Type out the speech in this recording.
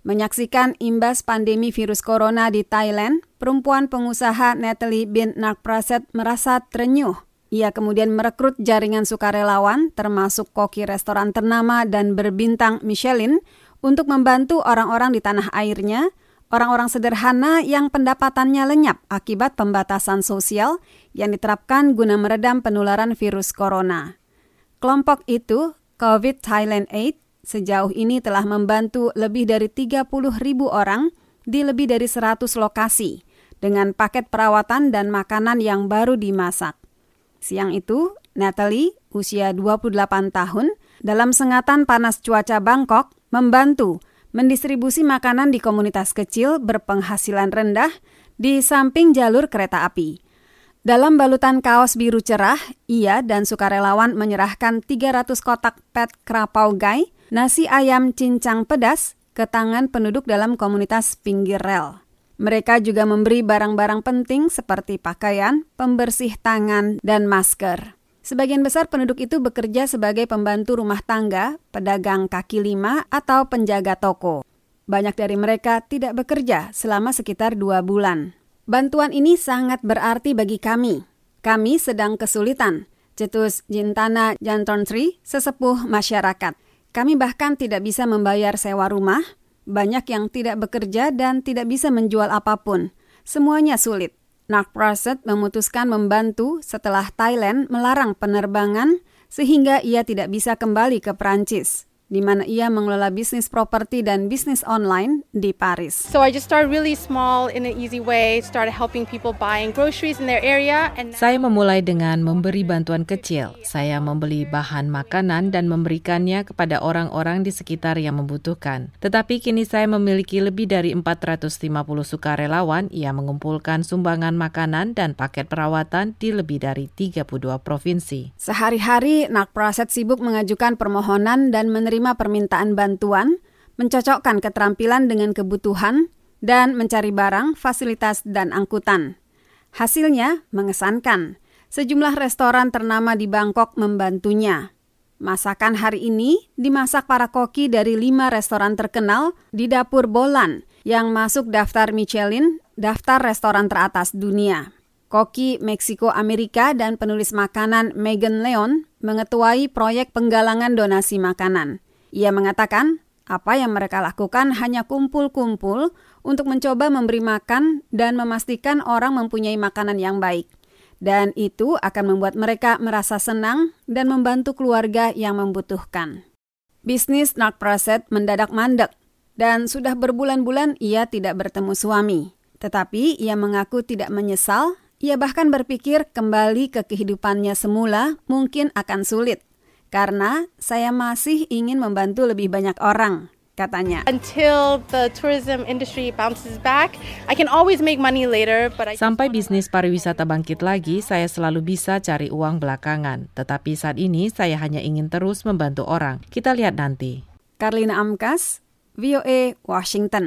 Menyaksikan imbas pandemi virus corona di Thailand, perempuan pengusaha Natalie bin Nakpraset merasa terenyuh. Ia kemudian merekrut jaringan sukarelawan, termasuk koki restoran ternama dan berbintang Michelin, untuk membantu orang-orang di tanah airnya, orang-orang sederhana yang pendapatannya lenyap akibat pembatasan sosial yang diterapkan guna meredam penularan virus corona. Kelompok itu, COVID Thailand Aid, sejauh ini telah membantu lebih dari 30 ribu orang di lebih dari 100 lokasi dengan paket perawatan dan makanan yang baru dimasak. Siang itu, Natalie, usia 28 tahun, dalam sengatan panas cuaca Bangkok, membantu mendistribusi makanan di komunitas kecil berpenghasilan rendah di samping jalur kereta api. Dalam balutan kaos biru cerah, ia dan sukarelawan menyerahkan 300 kotak pet krapau gai, nasi ayam cincang pedas, ke tangan penduduk dalam komunitas pinggir rel. Mereka juga memberi barang-barang penting seperti pakaian, pembersih tangan, dan masker. Sebagian besar penduduk itu bekerja sebagai pembantu rumah tangga, pedagang kaki lima, atau penjaga toko. Banyak dari mereka tidak bekerja selama sekitar dua bulan. Bantuan ini sangat berarti bagi kami. Kami sedang kesulitan, cetus Jintana Jantonsri, sesepuh masyarakat. Kami bahkan tidak bisa membayar sewa rumah, banyak yang tidak bekerja dan tidak bisa menjual apa pun. Semuanya sulit. Nak Praset memutuskan membantu setelah Thailand melarang penerbangan sehingga ia tidak bisa kembali ke Prancis di mana ia mengelola bisnis properti dan bisnis online di Paris. So I just started really small in an easy way, started helping people buying groceries in their area. And Saya memulai dengan memberi bantuan kecil. Saya membeli bahan makanan dan memberikannya kepada orang-orang di sekitar yang membutuhkan. Tetapi kini saya memiliki lebih dari 450 sukarelawan yang mengumpulkan sumbangan makanan dan paket perawatan di lebih dari 32 provinsi. Sehari-hari Nak Praset sibuk mengajukan permohonan dan menerima menerima permintaan bantuan, mencocokkan keterampilan dengan kebutuhan, dan mencari barang, fasilitas, dan angkutan. Hasilnya mengesankan. Sejumlah restoran ternama di Bangkok membantunya. Masakan hari ini dimasak para koki dari lima restoran terkenal di dapur Bolan yang masuk daftar Michelin, daftar restoran teratas dunia. Koki Meksiko Amerika dan penulis makanan Megan Leon mengetuai proyek penggalangan donasi makanan. Ia mengatakan, apa yang mereka lakukan hanya kumpul-kumpul untuk mencoba memberi makan dan memastikan orang mempunyai makanan yang baik. Dan itu akan membuat mereka merasa senang dan membantu keluarga yang membutuhkan. Bisnis Nak Praset mendadak mandek dan sudah berbulan-bulan ia tidak bertemu suami. Tetapi ia mengaku tidak menyesal, ia bahkan berpikir kembali ke kehidupannya semula mungkin akan sulit karena saya masih ingin membantu lebih banyak orang, katanya. Until the tourism industry bounces back, I can always make money later, but I Sampai bisnis pariwisata bangkit lagi, saya selalu bisa cari uang belakangan. Tetapi saat ini saya hanya ingin terus membantu orang. Kita lihat nanti. Karlina Amkas, VOA, Washington.